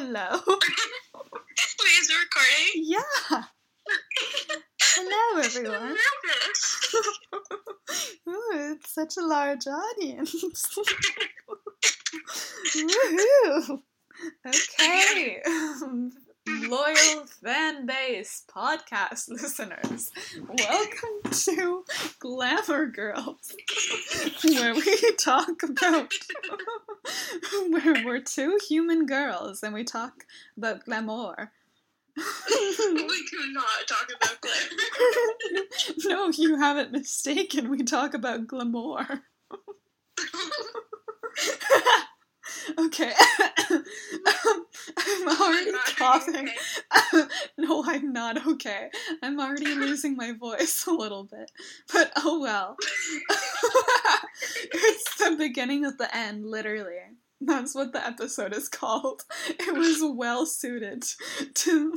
Hello. Wait, is it recording? Yeah. Hello, everyone. Ooh, it's such a large audience. Woohoo! Okay. Mm-hmm. Loyal fan base podcast listeners, welcome to Glamour Girls, where we talk about where we're two human girls and we talk about glamour. we do not talk about glamour. no, you haven't mistaken. We talk about glamour. Okay. I'm already Not coughing. okay. no, I'm not okay. I'm already losing my voice a little bit. But oh well. it's the beginning of the end, literally. That's what the episode is called. It was well suited to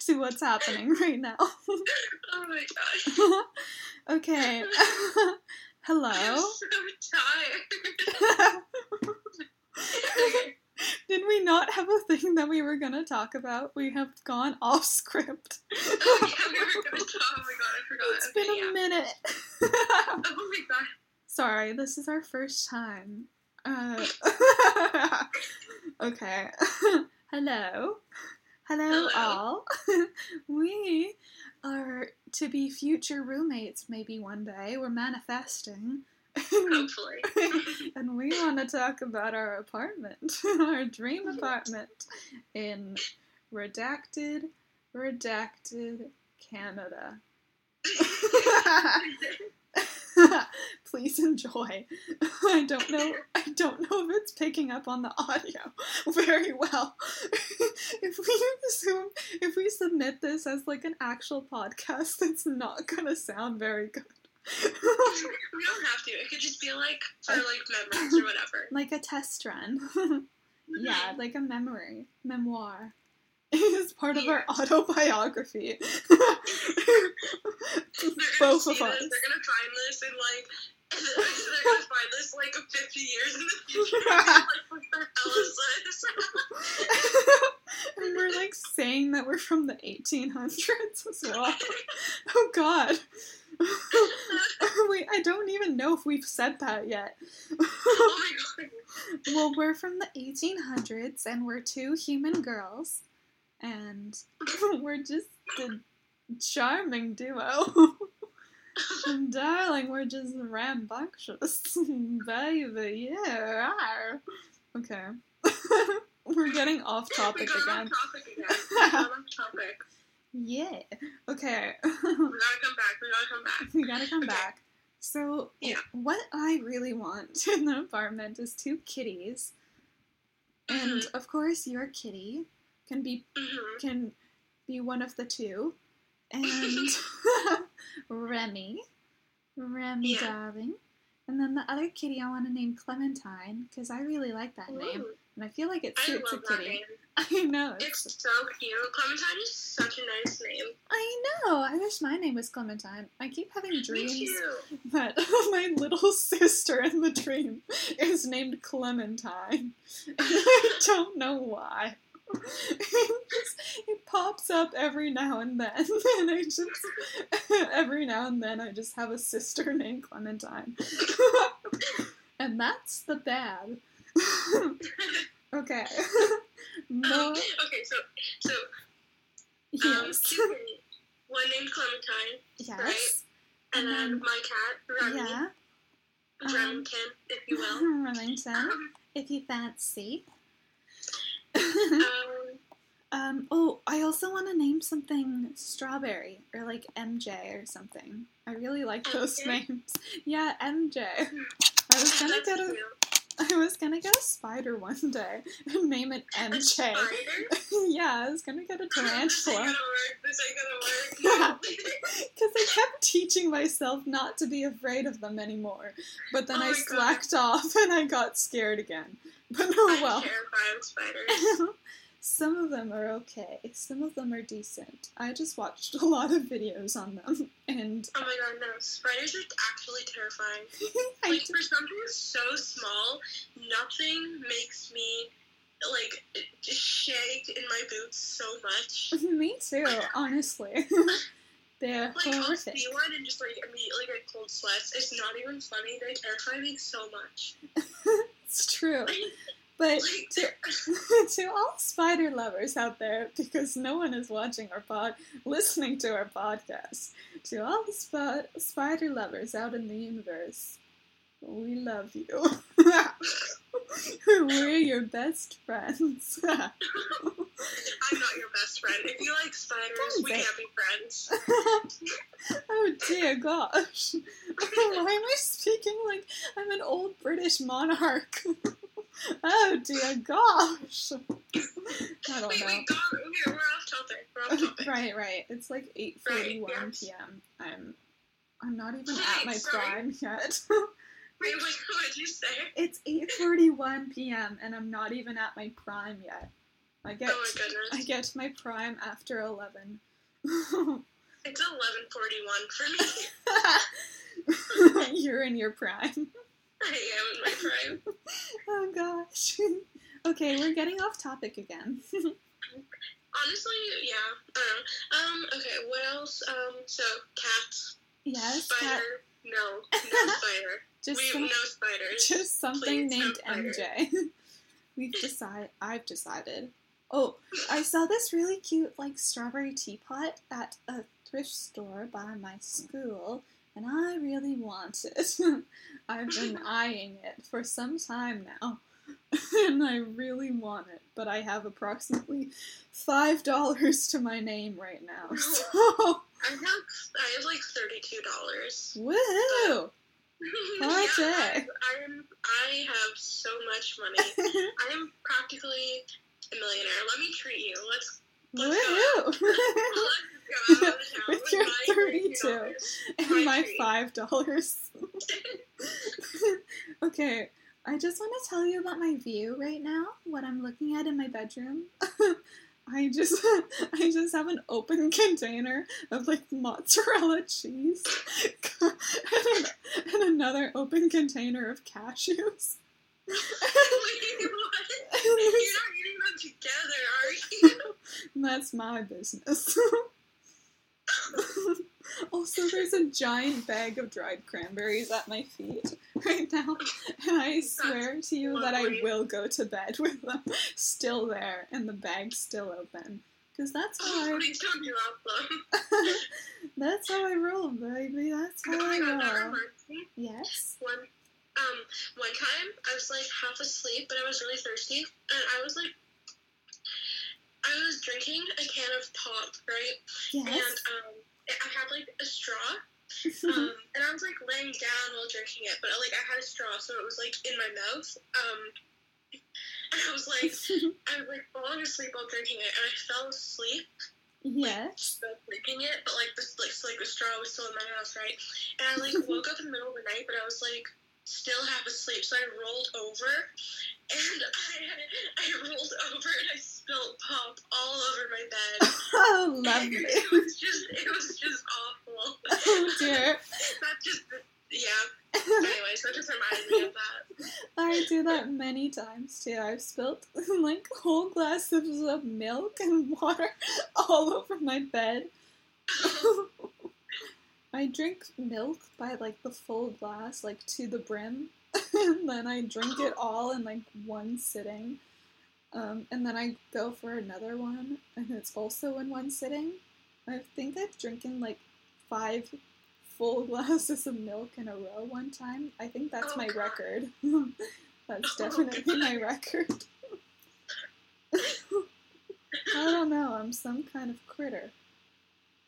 to what's happening right now. Oh my gosh. okay. Hello. I'm so tired. Okay. Did we not have a thing that we were gonna talk about? We have gone off script. Oh, yeah, we were gonna talk. Oh my god, I forgot. It's okay, been a yeah. minute. Oh my god. Sorry, this is our first time. Uh, okay. Hello. Hello, Hello. all. we are to be future roommates maybe one day. We're manifesting. Hopefully. and we want to talk about our apartment, our dream apartment in redacted, redacted Canada. Please enjoy. I don't know. I don't know if it's picking up on the audio very well. if we assume, if we submit this as like an actual podcast, it's not gonna sound very good. we don't have to. It could just be like for like memories or whatever. like a test run. Mm-hmm. yeah, like a memory, memoir. It's part of our autobiography. Both see of this, us. They're gonna find this in like. They're gonna find this like 50 years in the future. and like, what the hell is this? and we're like saying that we're from the 1800s as well. Oh god. Wait, I don't even know if we've said that yet. oh my god. well, we're from the 1800s and we're two human girls. And we're just a charming duo. and darling, we're just rambunctious. Baby, yeah. Okay. we're getting off topic again. off topic again. We got off topic. Yeah. Okay. We gotta come back. We gotta come back. we gotta come Okay. back. So, Yeah. what I really want in the apartment is two kitties. And Mhm. of course, your kitty can be hmm can be one of the two. And Remy, Remy Yeah. darling. And then the other kitty I want to name Clementine because I really like that name, and I feel like it I suits a that kitty. name. I know. It's, It's so cute. Clementine is such a nice name. I know. I wish my name was Clementine. I keep having dreams that my little sister in the dream is named Clementine. And I don't know why. It, just, it pops up every now and then, and I just every now and then I just have a sister named Clementine, and that's the bad. okay. Um, okay, so so um, yes. two. One named Clementine, Yes. and And then then- my cat Remy, Yeah. Um, Remington, if you will. Remington, Um, if you fancy. um, um, oh, I also want to name something strawberry or like MJ or something. I really like those MJ? names. Yeah, MJ. I was gonna a cute. I was gonna get a spider one day and name it A MJ. spider? yeah, I was gonna get a This ain't tarantula. gonna work. This ain't gonna work. Because I kept teaching myself not to be afraid of them anymore. But then Oh I my God. slacked off and I got scared again. But oh I'm well. terrified of spiders. Some of them are okay. Some of them are decent. I just watched a lot of videos on them, and Oh my god, no. Spiders are actually terrifying. Like, d- for something so small, nothing makes me, like, shake in my boots so much. Me too, honestly. They're Like I'll see one and just like immediately get cold sweats. It's not even funny. They terrify me so much. It's true. But to, to all spider lovers out there, because no one is watching our pod, listening to our podcast, to all the sp- spider lovers out in the universe, we love you. We're your best friends. I'm not your best friend. If you like spiders, we say- can't be friends. oh dear gosh. Why am I speaking like I'm an old British monarch? Oh dear gosh. I don't Wait, know. wait, okay, we're off topic. We're off topic. right, right. It's like 8:41 Right, yes. p.m. I'm I'm not even Wait, at my sorry. prime yet. Wait, what did you say? it's 8:41 p.m. and I'm not even at my prime yet. I get Oh my goodness. I get my prime after 11. It's 11:41 for me. You're in your prime. I am in my prime. Oh gosh. okay, we're getting off topic again. Honestly, yeah. I don't know. Um. Okay. What else? Um. So cats. yes, Spider. cat, No. No spider. just we some, no spiders. just something Please, named spider. MJ. We've decided. I've decided. Oh, I saw this really cute like strawberry teapot at a thrift store by my school, and I really want it. I've been eyeing it for some time now, and I really want it. But I have approximately five dollars to my name right now. So, I have I have like thirty-two dollars. woohoo! yeah, Party. I, I'm I have so much money. I am practically a millionaire. Let me treat you. Let's Woohoo! let's go out of town With your $32. 32. and my five dollars. okay, I just want to tell you about my view right now. What I'm looking at in my bedroom. I just, I just have an open container of like mozzarella cheese, and, and another open container of cashews. Wait, what? You're not eating them together, are you? That's my business. also, there's a giant bag of dried cranberries at my feet right now, and I swear to you that I will go to bed with them still there and the bag still open. Because that's how I, Please don't drop them. that's how I roll, baby. That's how Oh I roll. Yes. One, um, one time I was like half asleep, but I was really thirsty, and I was like, I was drinking a can of pop, right? And Yes. um, I had like a straw, um, and I was like laying down while drinking it, but like I had a straw, so it was like in my mouth. Um, and I was like, I was like falling asleep while drinking it, and I fell asleep yes. still drinking it, but like this, like, so, like the straw was still in my mouth, right? And I like woke up in the middle of the night, but I was like still half asleep, so I rolled over, and I, I rolled over and I spilled pop all over my bed. Oh, lovely. it was just, it was just awful. Oh dear. that just, yeah. Anyways, that just reminded me of that. I do that many times too. I've spilt like whole glasses of milk and water all over my bed. I drink milk by like the full glass, like to the brim, and then I drink it all in like one sitting. Um, and then I go for another one, and it's also in one sitting. I think I've drinking like five full glasses of milk in a row one time. I think that's Oh, my God. record. that's Oh, definitely my record. I don't know. I'm some kind of critter.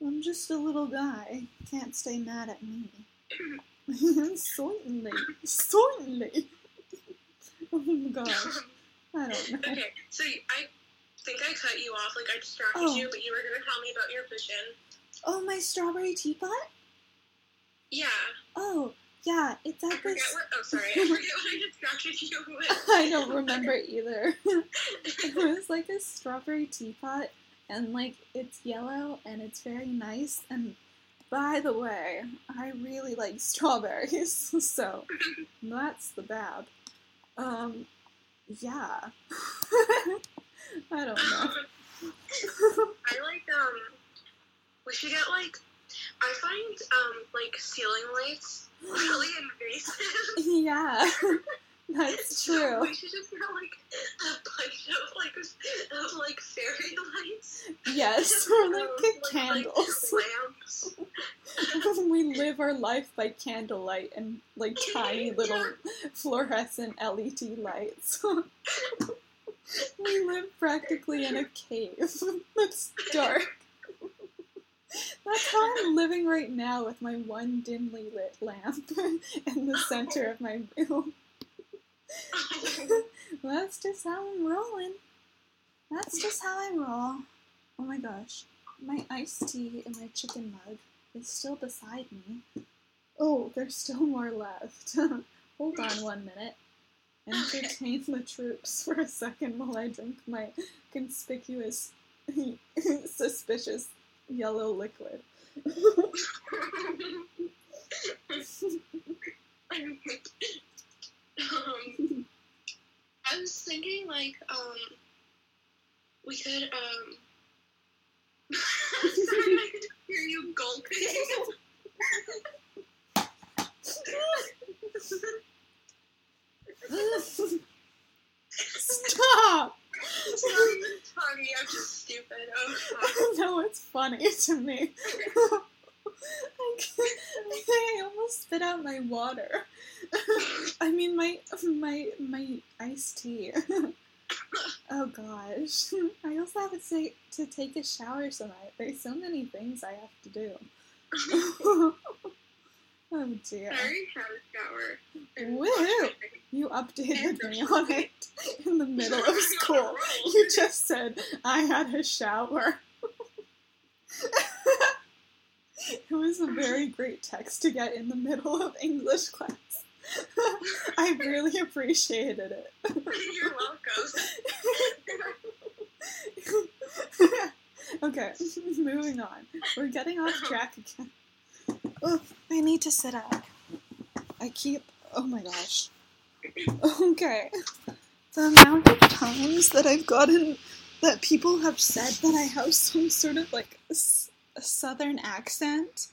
I'm just a little guy. Can't stay mad at me. certainly. Certainly. oh my gosh. I don't know. Okay, so I think I cut you off, like I distracted Oh. you, but you were gonna tell me about your vision. Oh, my strawberry teapot? Yeah, Oh, yeah. It's I at forget this. what. Oh, sorry, I forget what I distracted you with. I don't remember either. it was like a strawberry teapot, and like it's yellow and it's very nice. And by the way, I really like strawberries, so that's the bad. Um, yeah. I don't know. I like um we should get like I find um like ceiling lights really invasive. Yeah. that's true. we should just get like a bunch of like of like fairy lights. Yes, or like- candles. Like lamps. we live our life by candlelight and like tiny little fluorescent LED lights. we live practically in a cave that's dark. That's how I'm living right now with my one dimly lit lamp in the center of my room. That's just how I'm rolling. That's just how I roll. Oh my gosh. My iced tea in my chicken mug is still beside me. Oh, there's still more left. Hold on one minute. Entertain the troops for a second while I drink my conspicuous, suspicious yellow liquid. Um, I was thinking like um we could um sorry, I could hear you gulping. Stop! It's not even funny, I'm just stupid. Oh god. no, it's funny to me. I, I almost spit out my water. I mean my my my iced tea. oh gosh. I also have to say to take a shower tonight. There's so many things I have to do. oh dear. I already had a shower. Woohoo. washed. You updated me on it in the middle of school. You just said I had a shower. it was a very great text to get in the middle of English class. I really appreciated it. You're welcome. okay, moving on. We're getting off uh-huh. track again. Oh, I need to sit up. I keep. Oh my gosh. Okay. The amount of times that I've gotten that people have said that I have some sort of like a southern accent,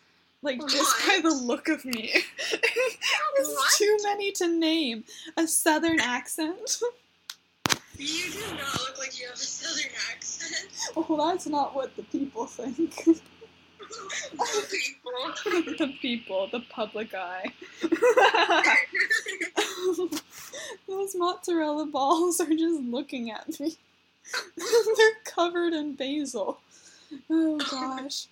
like just by the look of me. There's What? too many to name. A southern accent. You do not look like you have a southern accent. Well, that's not what the people think. The people. the people, the public eye. Those mozzarella balls are just looking at me. They're covered in basil. Oh gosh.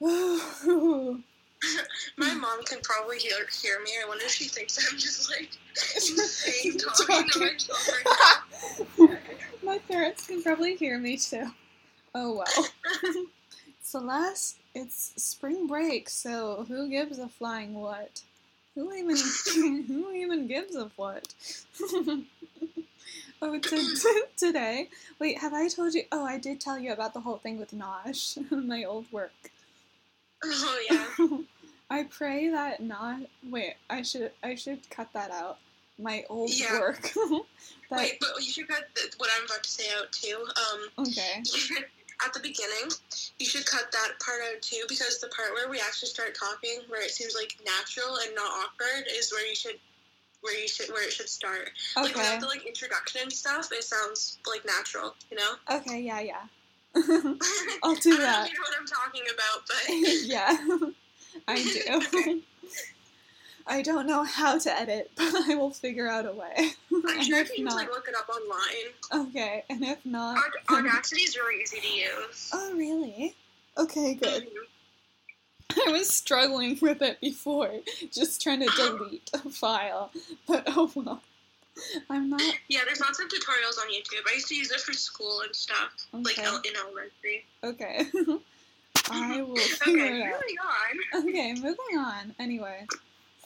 My mom can probably hear, hear me. I wonder if she thinks I'm just like insane talking to myself right. My parents can probably hear me too. Oh well. last. It's spring break, so who gives a flying what? Who even who even gives a what? oh, to, today. Wait, have I told you? Oh, I did tell you about the whole thing with Nosh, my old work. Oh yeah. I pray that not. Wait, I should I should cut that out. My old Yeah. work. that Wait, but you should cut the, what I'm about to say out too. Um, okay. at the beginning, you should cut that part out too because the part where we actually start talking, where it seems like natural and not awkward, is where you should. Where you should, where it should start. Like Okay. without the like introduction and stuff, it sounds like natural, you know. Okay. Yeah. Yeah. I'll do I don't know that. you know what I'm talking about, but yeah, I do. Okay. I don't know how to edit, but I will figure out a way. I'm sure if you not, like look it up online. okay. And if not, Aud- Audacity is really easy to use. oh really? Okay, good. Mhm. I was struggling with it before, just trying to delete a file, but oh well. I'm not Yeah, there's lots of tutorials on YouTube. I used to use it for school and stuff, like okay. el- in elementary. Okay. I will figure Okay, it out. moving on. Okay, moving on. Anyway,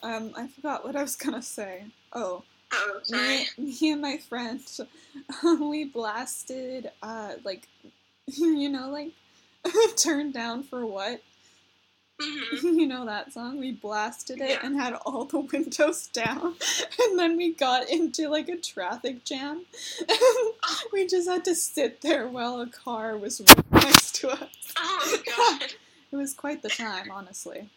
um, I forgot what I was gonna say. Oh, Oh, sorry. me, me and my friend, we blasted, uh, like, you know, like, turned down for what? Hmm you know that song? We blasted it Yeah. and had all the windows down, and then we got into like a traffic jam. we just had to sit there while a car was right next to us. Oh god. It was quite the time, honestly.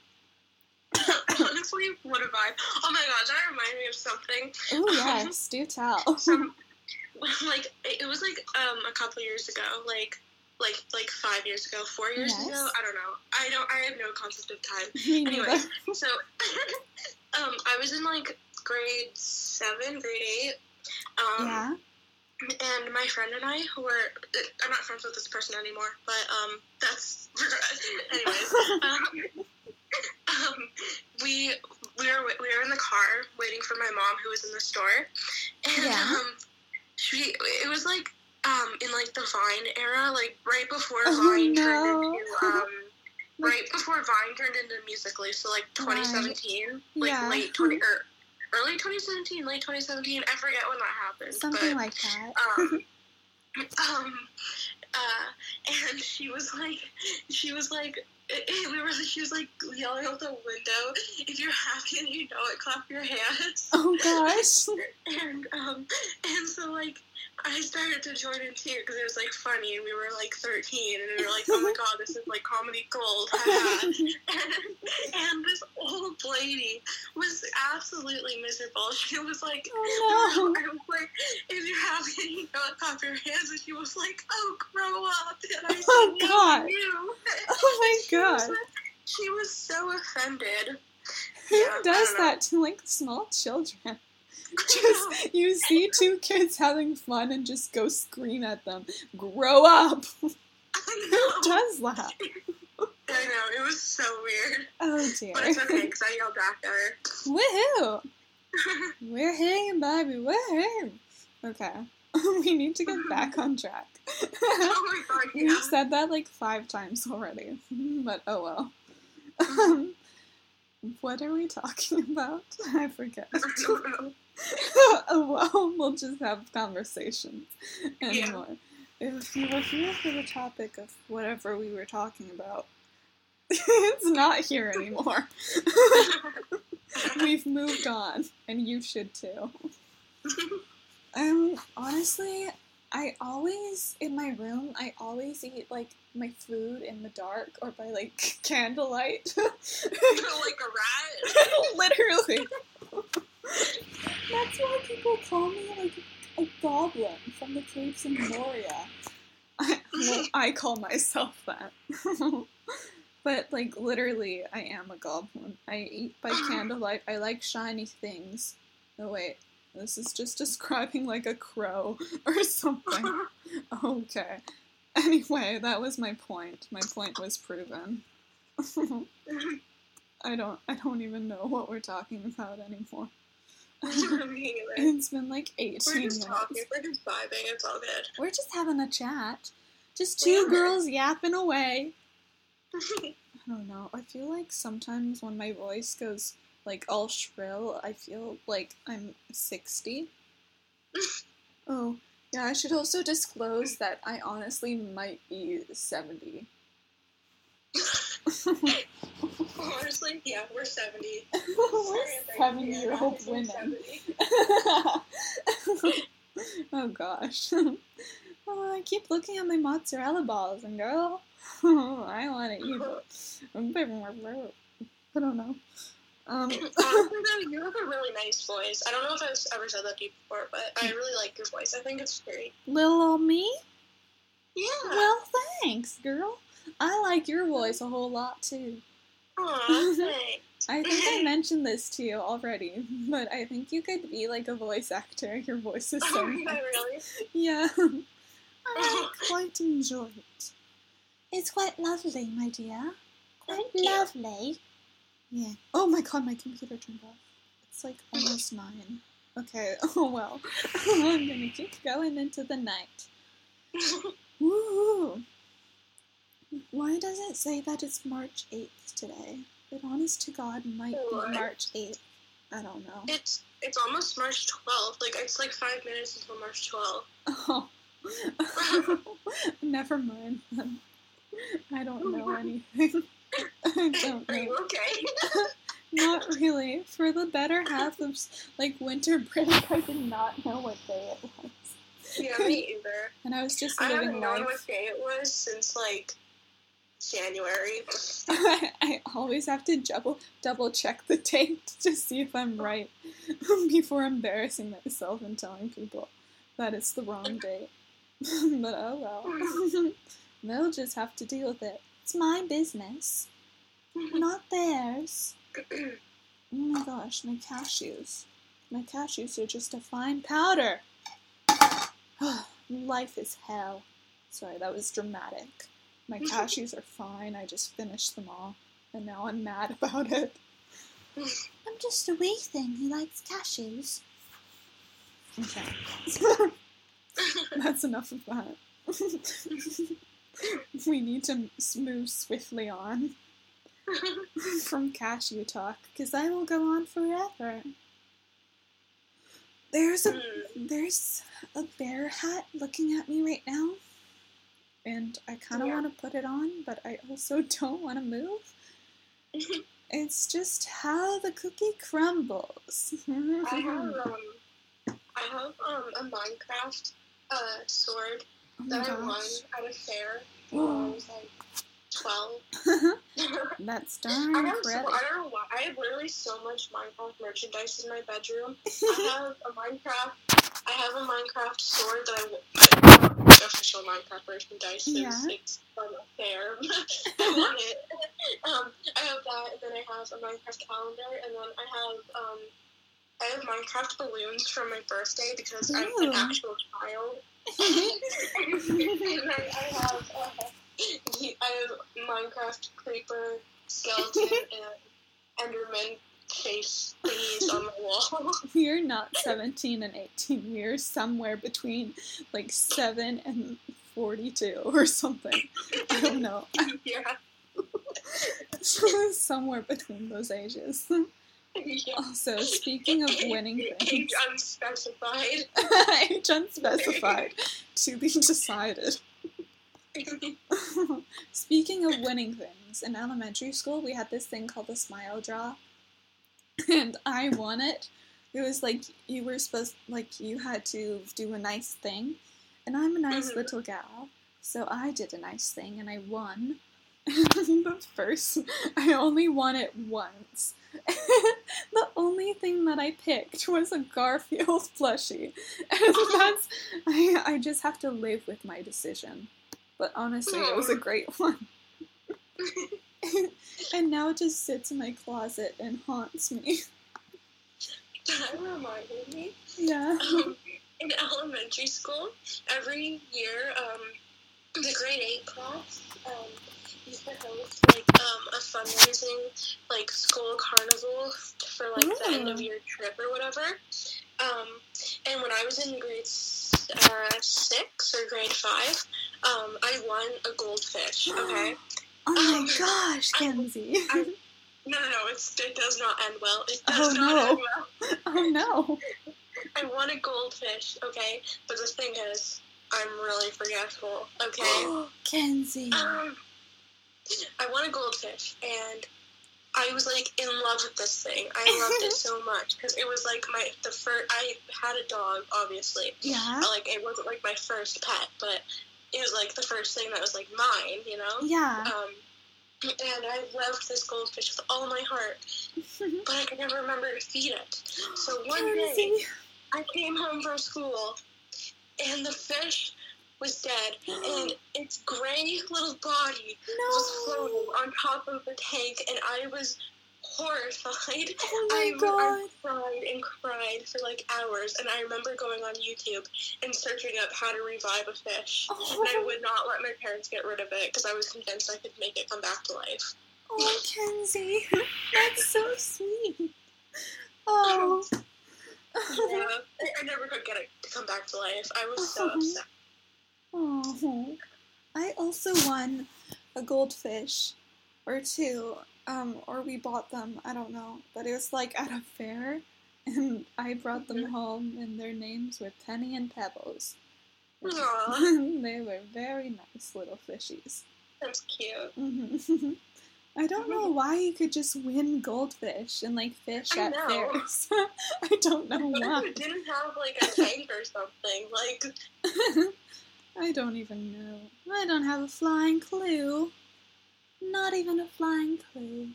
Honestly, what a vibe. Oh my god, that reminded me of something. Oh yes, do tell. Some, like, it was like um a couple years ago, like like like five years ago, four years Yes. ago. I don't know. I don't. I have no concept of time. Me Anyway, so um, I was in like grade seven, grade eight. Um, Yeah. And my friend and I who were I'm not friends with this person anymore, but um, that's anyways. Um, um, we we were we were in the car waiting for my mom who was in the store, and Yeah. um, she it was like um in like the Vine era, like right before Oh, Vine no. turned into um. Right before Vine turned into Musical.ly, so like 2017, like Yeah. late 20 or early 2017, late 2017. I forget when that happened. Something but, like that. um, um, uh, and she was like, she was like, we were, she was like yelling out the window, "If you're happy and you know it, clap your hands." oh gosh. And um, and so like. I started to join in too because it was like funny and we were like 13 and we were like, oh my god, this is like comedy gold. and, and this old lady was absolutely miserable. She was like, oh no. I was like, if you have happy, you know, clap your hands. And she was like, oh, grow up. And I oh, said, Oh, "No, God. you." Oh my She was god. like- She was so offended. Who Yeah, does that to like small children? Just you see two kids having fun and just go scream at them. Grow up. Who I know. does that? I know. It was so weird. Oh dear. But it's okay because I yelled back at her. Woohoo! We're hanging, baby. Woohoo! Okay. we need to get back on track. oh my god, yeah. We've said that like five times already, but oh well. Um, what are we talking about? I forget. I don't know. oh well, we'll just have conversations Yeah. anymore. If you were here for the topic of whatever we were talking about, it's not here anymore. We've moved on, and you should too. Um, honestly, I always in my room. I always eat like my food in the dark or by like candlelight. like a rat. Literally. That's why people call me like a goblin from the caves in Moria. I, well, I call myself that. but like literally, I am a goblin. I eat by candlelight. I like shiny things. Oh wait, this is just describing like a crow or something. Okay. Anyway, that was my point. My point was proven. I don't I don't even know what we're talking about anymore. It's been like 18 We're minutes. just talking. We're just vibing. It's all good. We're just having a chat. Just two are. girls yapping away. I don't know. I feel like sometimes when my voice goes like all shrill, I feel like I'm 60. oh, yeah, I should also disclose that I honestly might be 70. Honestly, yeah, we're 70. We're Sorry if I- seven yeah, year I'm old women. oh gosh. Oh, I keep looking at my mozzarella balls and girl, I want to eat them. I don't know. Um, Honestly, though, you have a really nice voice. I don't know if I've ever said that to you before, but I really like your voice. I think it's great. little old me? Yeah. Well, thanks, girl. I like your voice a whole lot too. I think I mentioned this to you already, but I think you could be like a voice actor. Your voice is so Oh, yeah, nice. really? Yeah. I quite enjoy it. It's quite lovely, my dear. Quite Thank you. lovely. Yeah. Oh my god, my computer turned off. It's like almost nine. Okay, oh well. I'm gonna keep going into the night. Woo! Why does it say that it's March 8th today? It honest to God might What? be March 8th. I don't know. It's it's almost March 12th. Like, it's like five minutes until March 12th. Oh. Never mind. I don't know anything. I don't Are know. you okay? Not really. For the better half of like winter break, I did not know what day it was, yeah, me either. and I was just I living haven't known life. what day it was since, like, January. I, I always have to double double check the date to see if I'm right before embarrassing myself and telling people that it's the wrong date. but oh well. They'll just have to deal with it. It's my business, not theirs. Oh my gosh, my cashews. My cashews are just a fine powder. Life is hell. Sorry, that was dramatic. My cashews are fine. I just finished them all, and now I'm mad about it. I'm just a wee thing who likes cashews. Okay. That's enough of that. we need to move swiftly on from cashew talk because I will go on forever. There's a hmm. there's a bear hat looking at me right now, and I kind of Yeah. want to put it on, but I also don't want to move. It's just how the cookie crumbles. I have um, I have um a Minecraft uh sword oh that I won at a fair when I was like twelve. That's darn I have so. I don't know why. I have literally so much Minecraft merchandise in my bedroom. I have a Minecraft. I have a Minecraft sword that I I- official Minecraft merchandise. It's, Yeah. it's from a fair. I want it. Um, I have that, and then I have a Minecraft calendar, and then I have um, I have Minecraft balloons from my birthday because I'm Ooh. an actual child. and then I have uh, I have Minecraft creeper skeleton and Enderman face thingies on the wall. We're not 17 and 18. We're somewhere between like 7 and 42 or something. I don't know. yeah, somewhere between those ages. yeah. Also, speaking of winning things, Age unspecified. age unspecified to be decided. Speaking of winning things, in elementary school we had this thing called the smile draw, and I won it. It was like you were supposed, like you had to do a nice thing, and I'm a nice Mhm. little gal, so I did a nice thing and I won. but first, I only won it once. the only thing that I picked was a Garfield plushie, and that's I, I just have to live with my decision. But honestly, it was a great one. and now it just sits in my closet and haunts me. That reminded me. Yeah. Um, in elementary school, every year, um, the grade eight class um, used to host like um, a fundraising like school carnival for like the end of year trip or whatever. Um, and when I was in grade uh, six or grade five, um, I won a goldfish. Okay. Oh my gosh, Kenzie. I- No, no, no. It's, it does not end well. It Oh, not no. end well. oh no. I won a goldfish, okay? But the thing is, I'm really forgetful, okay? Oh, Kenzie. um, I want a goldfish, and I was like in love with this thing. I loved it so much because it was like my the first. I had a dog, obviously. Yeah. But, like it wasn't like my first pet, but it was like the first thing that was like mine, you know. Yeah. Um, and I loved this goldfish with all my heart, but I could never remember to feed it. So one day. I came home from school and the fish was dead and its gray little body was floating on top of the tank and I was horrified. Oh I, my god. I cried and cried for like hours and I remember going on YouTube and searching up how to revive a fish. Oh. And I Oh, would not let my parents get rid of it because I was convinced I could make it come back to life. oh, Kenzie. That's so sweet. Um, oh. Yeah, I, I never could get it to come back to life. I was so Oh. upset. Oh, I also won a goldfish or two, um, or we bought them. I don't know, but it was like at a fair, and I brought them Mhm. home, and their names were Penny and Pebbles. They were very nice little fishies. that's cute. hmm I don't know why you could just win goldfish and like fish I at know. fairs. I don't know What if why. it didn't have like a tank or something? Like, I don't even know. I don't have a flying clue. Not even a flying clue.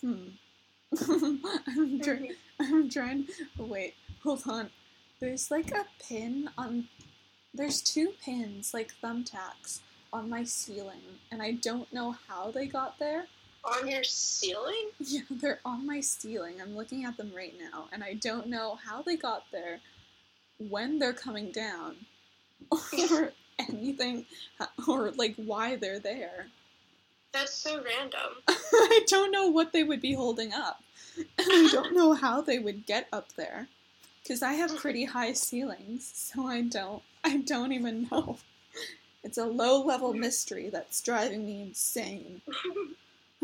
Hmm. I'm, try- I'm trying. Oh, wait, hold on. There's like a pin on. There's two pins, like thumbtacks, on my ceiling, and I don't know how they got there. On your ceiling? Yeah, they're on my ceiling. I'm looking at them right now, and I don't know how they got there, when they're coming down, or anything, or like why they're there. That's so random. I don't know what they would be holding up, and I don't know how they would get up there, because I have pretty high ceilings, so I don't. I don't even know. It's a low level mystery that's driving me insane.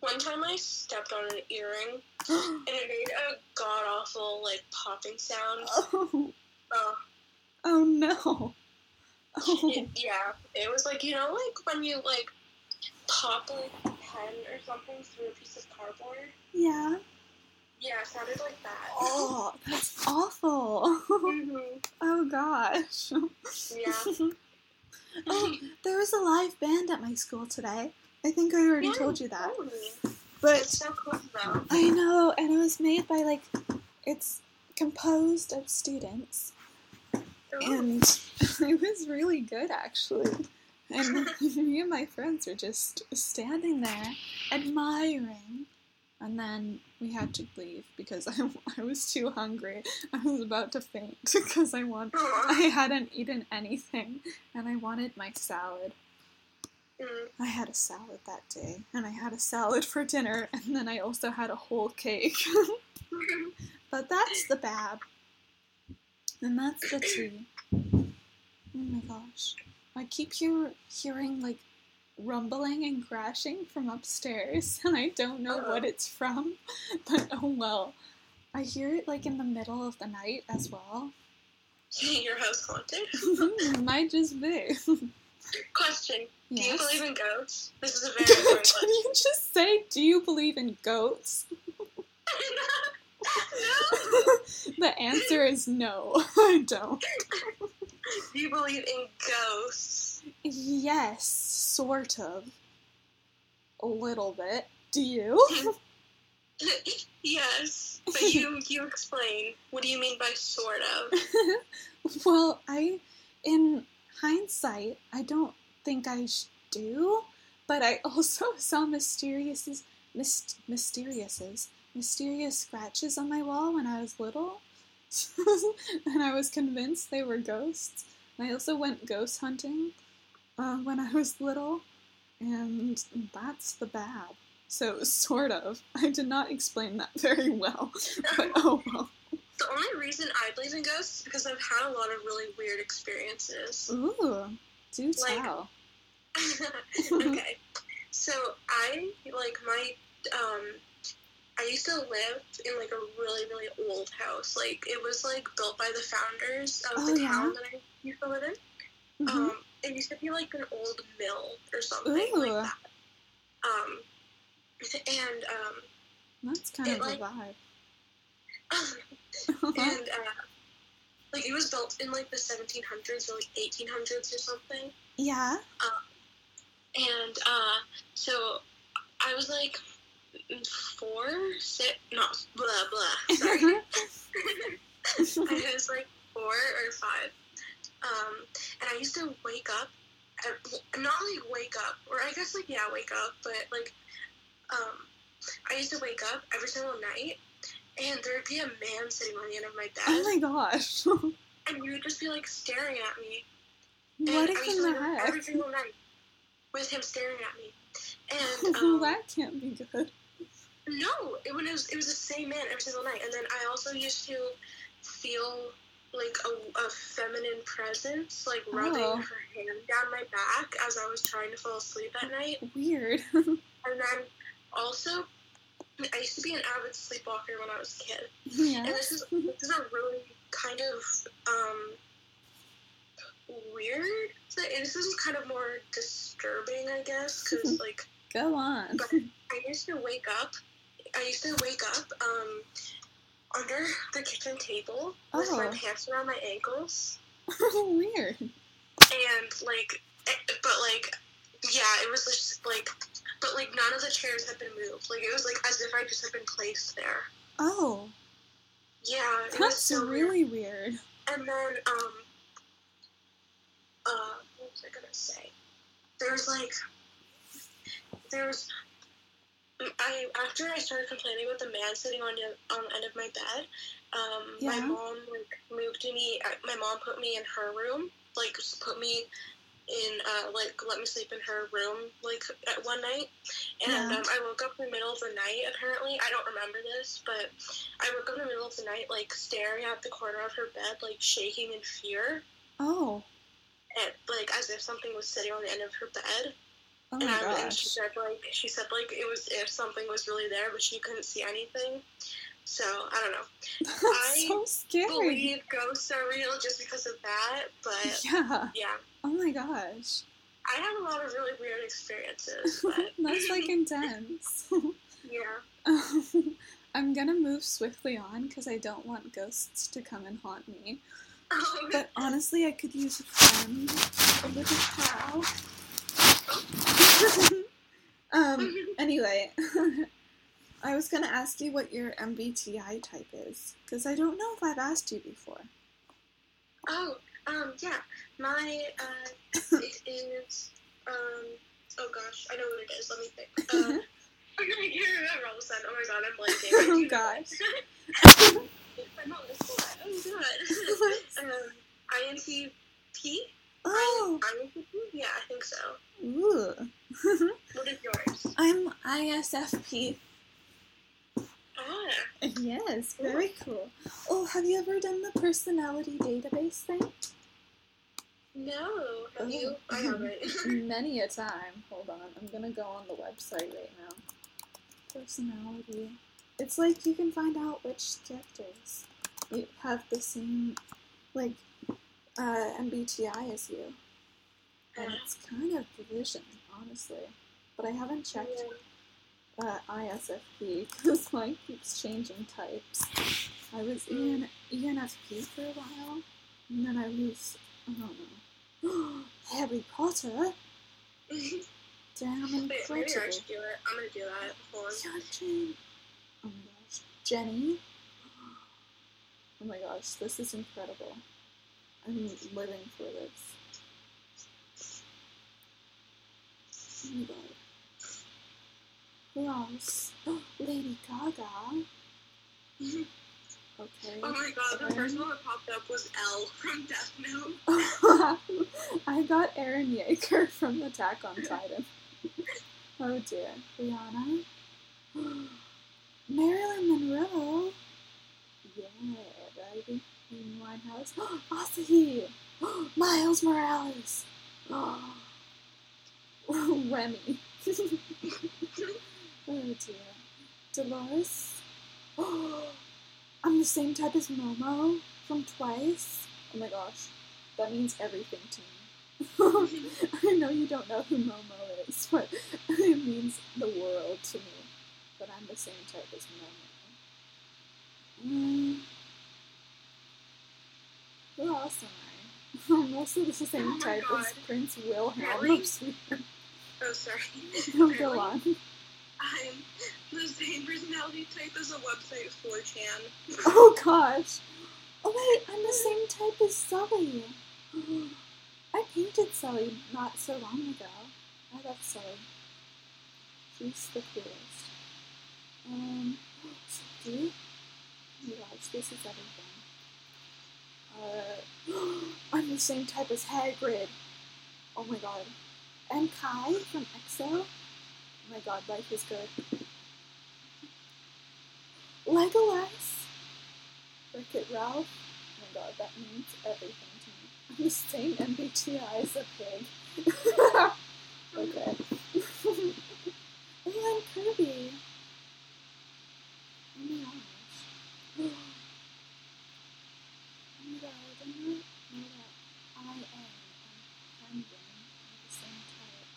One time I stepped on an earring and it made a god awful like popping sound. oh, Oh, oh no. Oh, it, yeah. It was like you know like when you like pop like a pen or something through a piece of cardboard. yeah. Yeah, it sounded like that. Oh, that's awful. hmm Oh gosh. Yeah. Oh, there was a live band at my school today. I think I already Yeah, told you that. totally. But It's so cool though. I know, and it was made by like it's composed of students, and it was really good actually. And me and my friends were just standing there admiring. And then we had to leave because I, I was too hungry. I was about to faint because I want I hadn't eaten anything and I wanted my salad. Mm. I had a salad that day, and I had a salad for dinner, and then I also had a whole cake. but that's the bad. And that's the tree. Oh my gosh. I keep hear- hearing like rumbling and crashing from upstairs, and I don't know uh-huh. what Uh-oh. it's from, but oh well. I hear it like in the middle of the night as well. Your house haunted? Mm-hmm. Might just be. Question. Do you believe in ghosts? This is a very important Did you just say, do you believe in goats? The answer is no, I don't. Do you believe in ghosts? Yes, sort of. A little bit. Do you? yes, but you you explain. What do you mean by sort of? well, I, in hindsight, I don't think I sh- do, but I also saw mysterious, myst- mysteriouses, mysterious scratches on my wall when I was little, and I was convinced they were ghosts. I also went ghost hunting uh, when I was little, and that's the bad. So, sort of. I did not explain that very well, but oh well. The only reason I believe in ghosts is because I've had a lot of really weird experiences. Ooh, do Like- tell. okay, so I like my um. I used to live in like a really really old house. Like it was like built by the founders of Oh, the yeah? town that I used to live in. Mhm. Um, it used to be like an old mill or something like that. Um, and um, That's kind it, of like- a vibe. and uh, like it was built in like the 1700s or like 1800s or something. yeah. And uh, so I was like four, six, not blah blah. Sorry, I was like four or five. Um, and I used to wake up, at, not like wake up, or I guess like yeah, wake up, but like, um, I used to wake up every single night, and there would be a man sitting on the end of my bed, oh my gosh. and he would just be like staring at me, what and in the every single night with him staring at me, and um, that can't be good. No, it was it was the same man every single night, and then I also used to feel like a, a feminine presence, like rubbing Oh. her hand down my back as I was trying to fall asleep at night, Weird. and then also. I used to be an avid sleepwalker when I was a kid, yeah. and this is this is a really kind of um, weird. So this is kind of more disturbing, I guess, because like Go on. but I used to wake up. I used to wake up um, under the kitchen table with my Oh. pants around my ankles, Oh, Weird. and like Eh, But like, yeah, it was just like, but like none of the chairs had been moved. Like it was like as if I just had been placed there. Oh, Yeah, it was that's so weird. really weird. And then, um, uh, what was I gonna say? There's like, there's, I after I started complaining about the man sitting on the on the end of my bed, um, my mom like moved me. uh, My mom put me in her room, like put me in, uh, like let me sleep in her room, like at one night. And Yeah. um, I woke up in the middle of the night. Apparently, I don't remember this, but I woke up in the middle of the night, like staring at the corner of her bed, like shaking in fear, Oh, and like as if something was sitting on the end of her bed. Oh and, I, and she said like she said like it was if something was really there, but she couldn't see anything. So I don't know. That's I so scary. Believe ghosts are real just because of that, but Yeah. yeah, Oh my gosh. I have a lot of really weird experiences. But That's like intense. yeah, I'm gonna move swiftly on because I don't want ghosts to come and haunt me. But honestly, I could use a friend, a little pal. Oh. um. Anyway, I was gonna ask you what your MBTI type is because I don't know if I've asked you before. oh, um, yeah, my uh, it is um, oh gosh, I know what it is. Let me think. Uh, I can't remember all of a sudden. Oh my god, I'm blanking. Oh gosh. I'm on the spot. Oh god. um, INTP. Oh. INTP. Yeah, I think so. Ooh. What is yours? I'm ISFP. Ah, Yes, very cool. Oh, have you ever done the personality database thing? no. Have you? Oh. I haven't. Many a time. Hold on, I'm gonna go on the website right now. Personality. It's like you can find out which characters you have the same, like, uh, MBTI as you. And it's kind of division, honestly. But I haven't checked uh, ISFP because mine keeps changing types. I was in ENFP for a while, and then I was, I don't know, Harry Potter. Damn incredible. Wait, maybe I should do it. I'm gonna do that. Hold on. Oh my gosh. Jenny. Oh my gosh, this is incredible. I'm living for this. Oh. Who else? Oh, Lady Gaga. Okay. Oh my god, the first one that popped up was L from Death Note. I got Eren Yeager from Attack on Titan. Oh dear. Rihanna. Marilyn Monroe. Yeah, baby. Amy Winehouse. Asahi. Miles Morales. Oh. Remy. oh dear. Dolores. Oh, I'm the same type as Momo from Twice. Oh my gosh. That means everything to me. I know you don't know who Momo is, but it means the world to me. But I'm the same type as Momo. Mm. Who else am I? I'm also the same Oh type as Prince Wilhelm Really? of Sweden. Oh, sorry. No, go on. I'm the same personality type as a website 4chan. Oh gosh. Oh wait, I'm the same type as Sulli. I painted Sulli not so long ago. I love Sulli. She's the coolest. Um. Oh my gosh, this is everything. Uh, I'm the same type as Hagrid. Oh my god. And Kai from EXO. Oh my god, life is good. Legolas. Wreck-It Ralph. Oh my god, that means everything to me. I'm the same MBTI as a pig. okay. and then Kirby. Oh my gosh. oh my god, I did not know that I am and Brendan are the same type.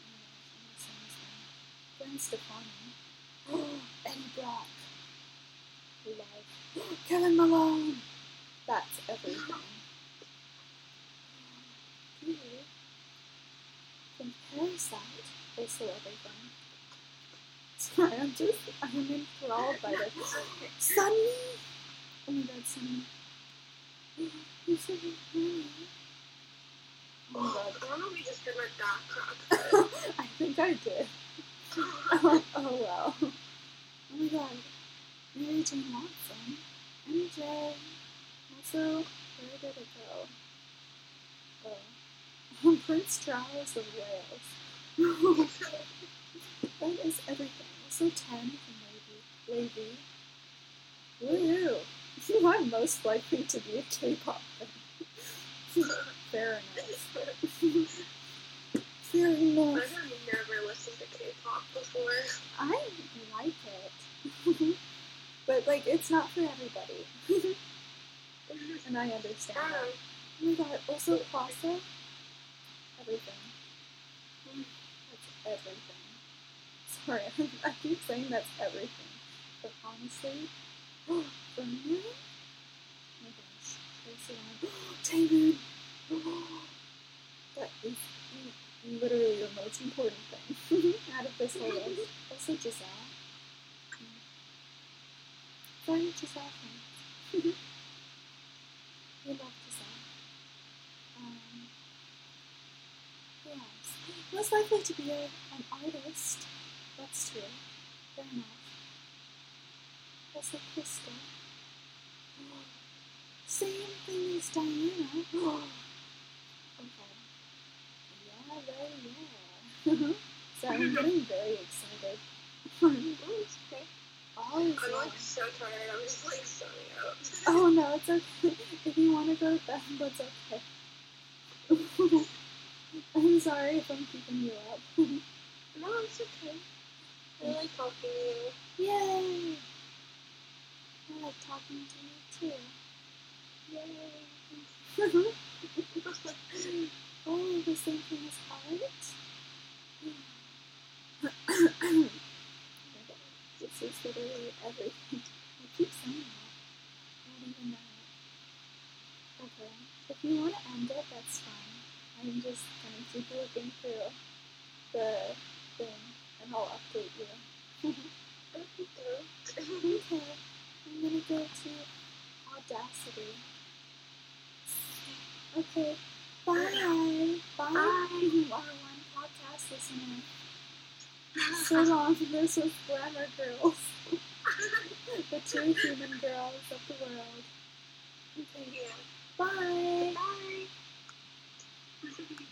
Oh my gosh, I'm the same as Stefani. Eddie Brock. Love. Kevin Malone. That's everything. Peter. sad. Also everything. Sorry, I'm just I'm enthralled by this. Sunny! Oh my god, Sunny. He's so funny. Oh my god. I don't know if we just did my back crack. I think I did. Oh, oh well. Oh my god. Mary Jane Watson. MJ. Also, where did it go? Oh. Prince Charles of Wales. that is everything. Also 10 from Lady. Lady. Woohoo! I'm most likely to be a K-pop fan. Fair enough. Fair enough. I've never listened to K-pop before. I like it. but like it's not for everybody. and I understand that. Oh my god, also Plaza. Everything. Mm, that's everything. Sorry, I keep saying that's everything. But honestly, for me, oh my gosh, Tracy Taemin. That is literally the most important thing out of this whole list. Also Giselle. Sorry, Giselle fans. we love Giselle. Um, who else? Most likely to be a, an artist. That's true. Fair enough. Also Krista. Same thing as Diana. okay. Yeah, very yeah. so I'm getting very excited. Okay. Always I'm yeah. like so tired. I'm just like zoning out. Oh no, it's okay. If you want to go to bed, that's okay. I'm sorry if I'm keeping you up. No, it's okay. I like talking to you. Yay! I like talking to you too. Yay! oh, the same thing as heart. this is literally everything. I keep saying that. I don't even know. Okay. If you want to end it, that's fine. I'm just gonna keep looking through the thing and I'll update you. Okay. I'm gonna go to Audacity. Okay. Bye. Bye. You are one podcast listener so long to this with glamour girls. the two human girls of the world. Okay. Yeah. Bye. Bye.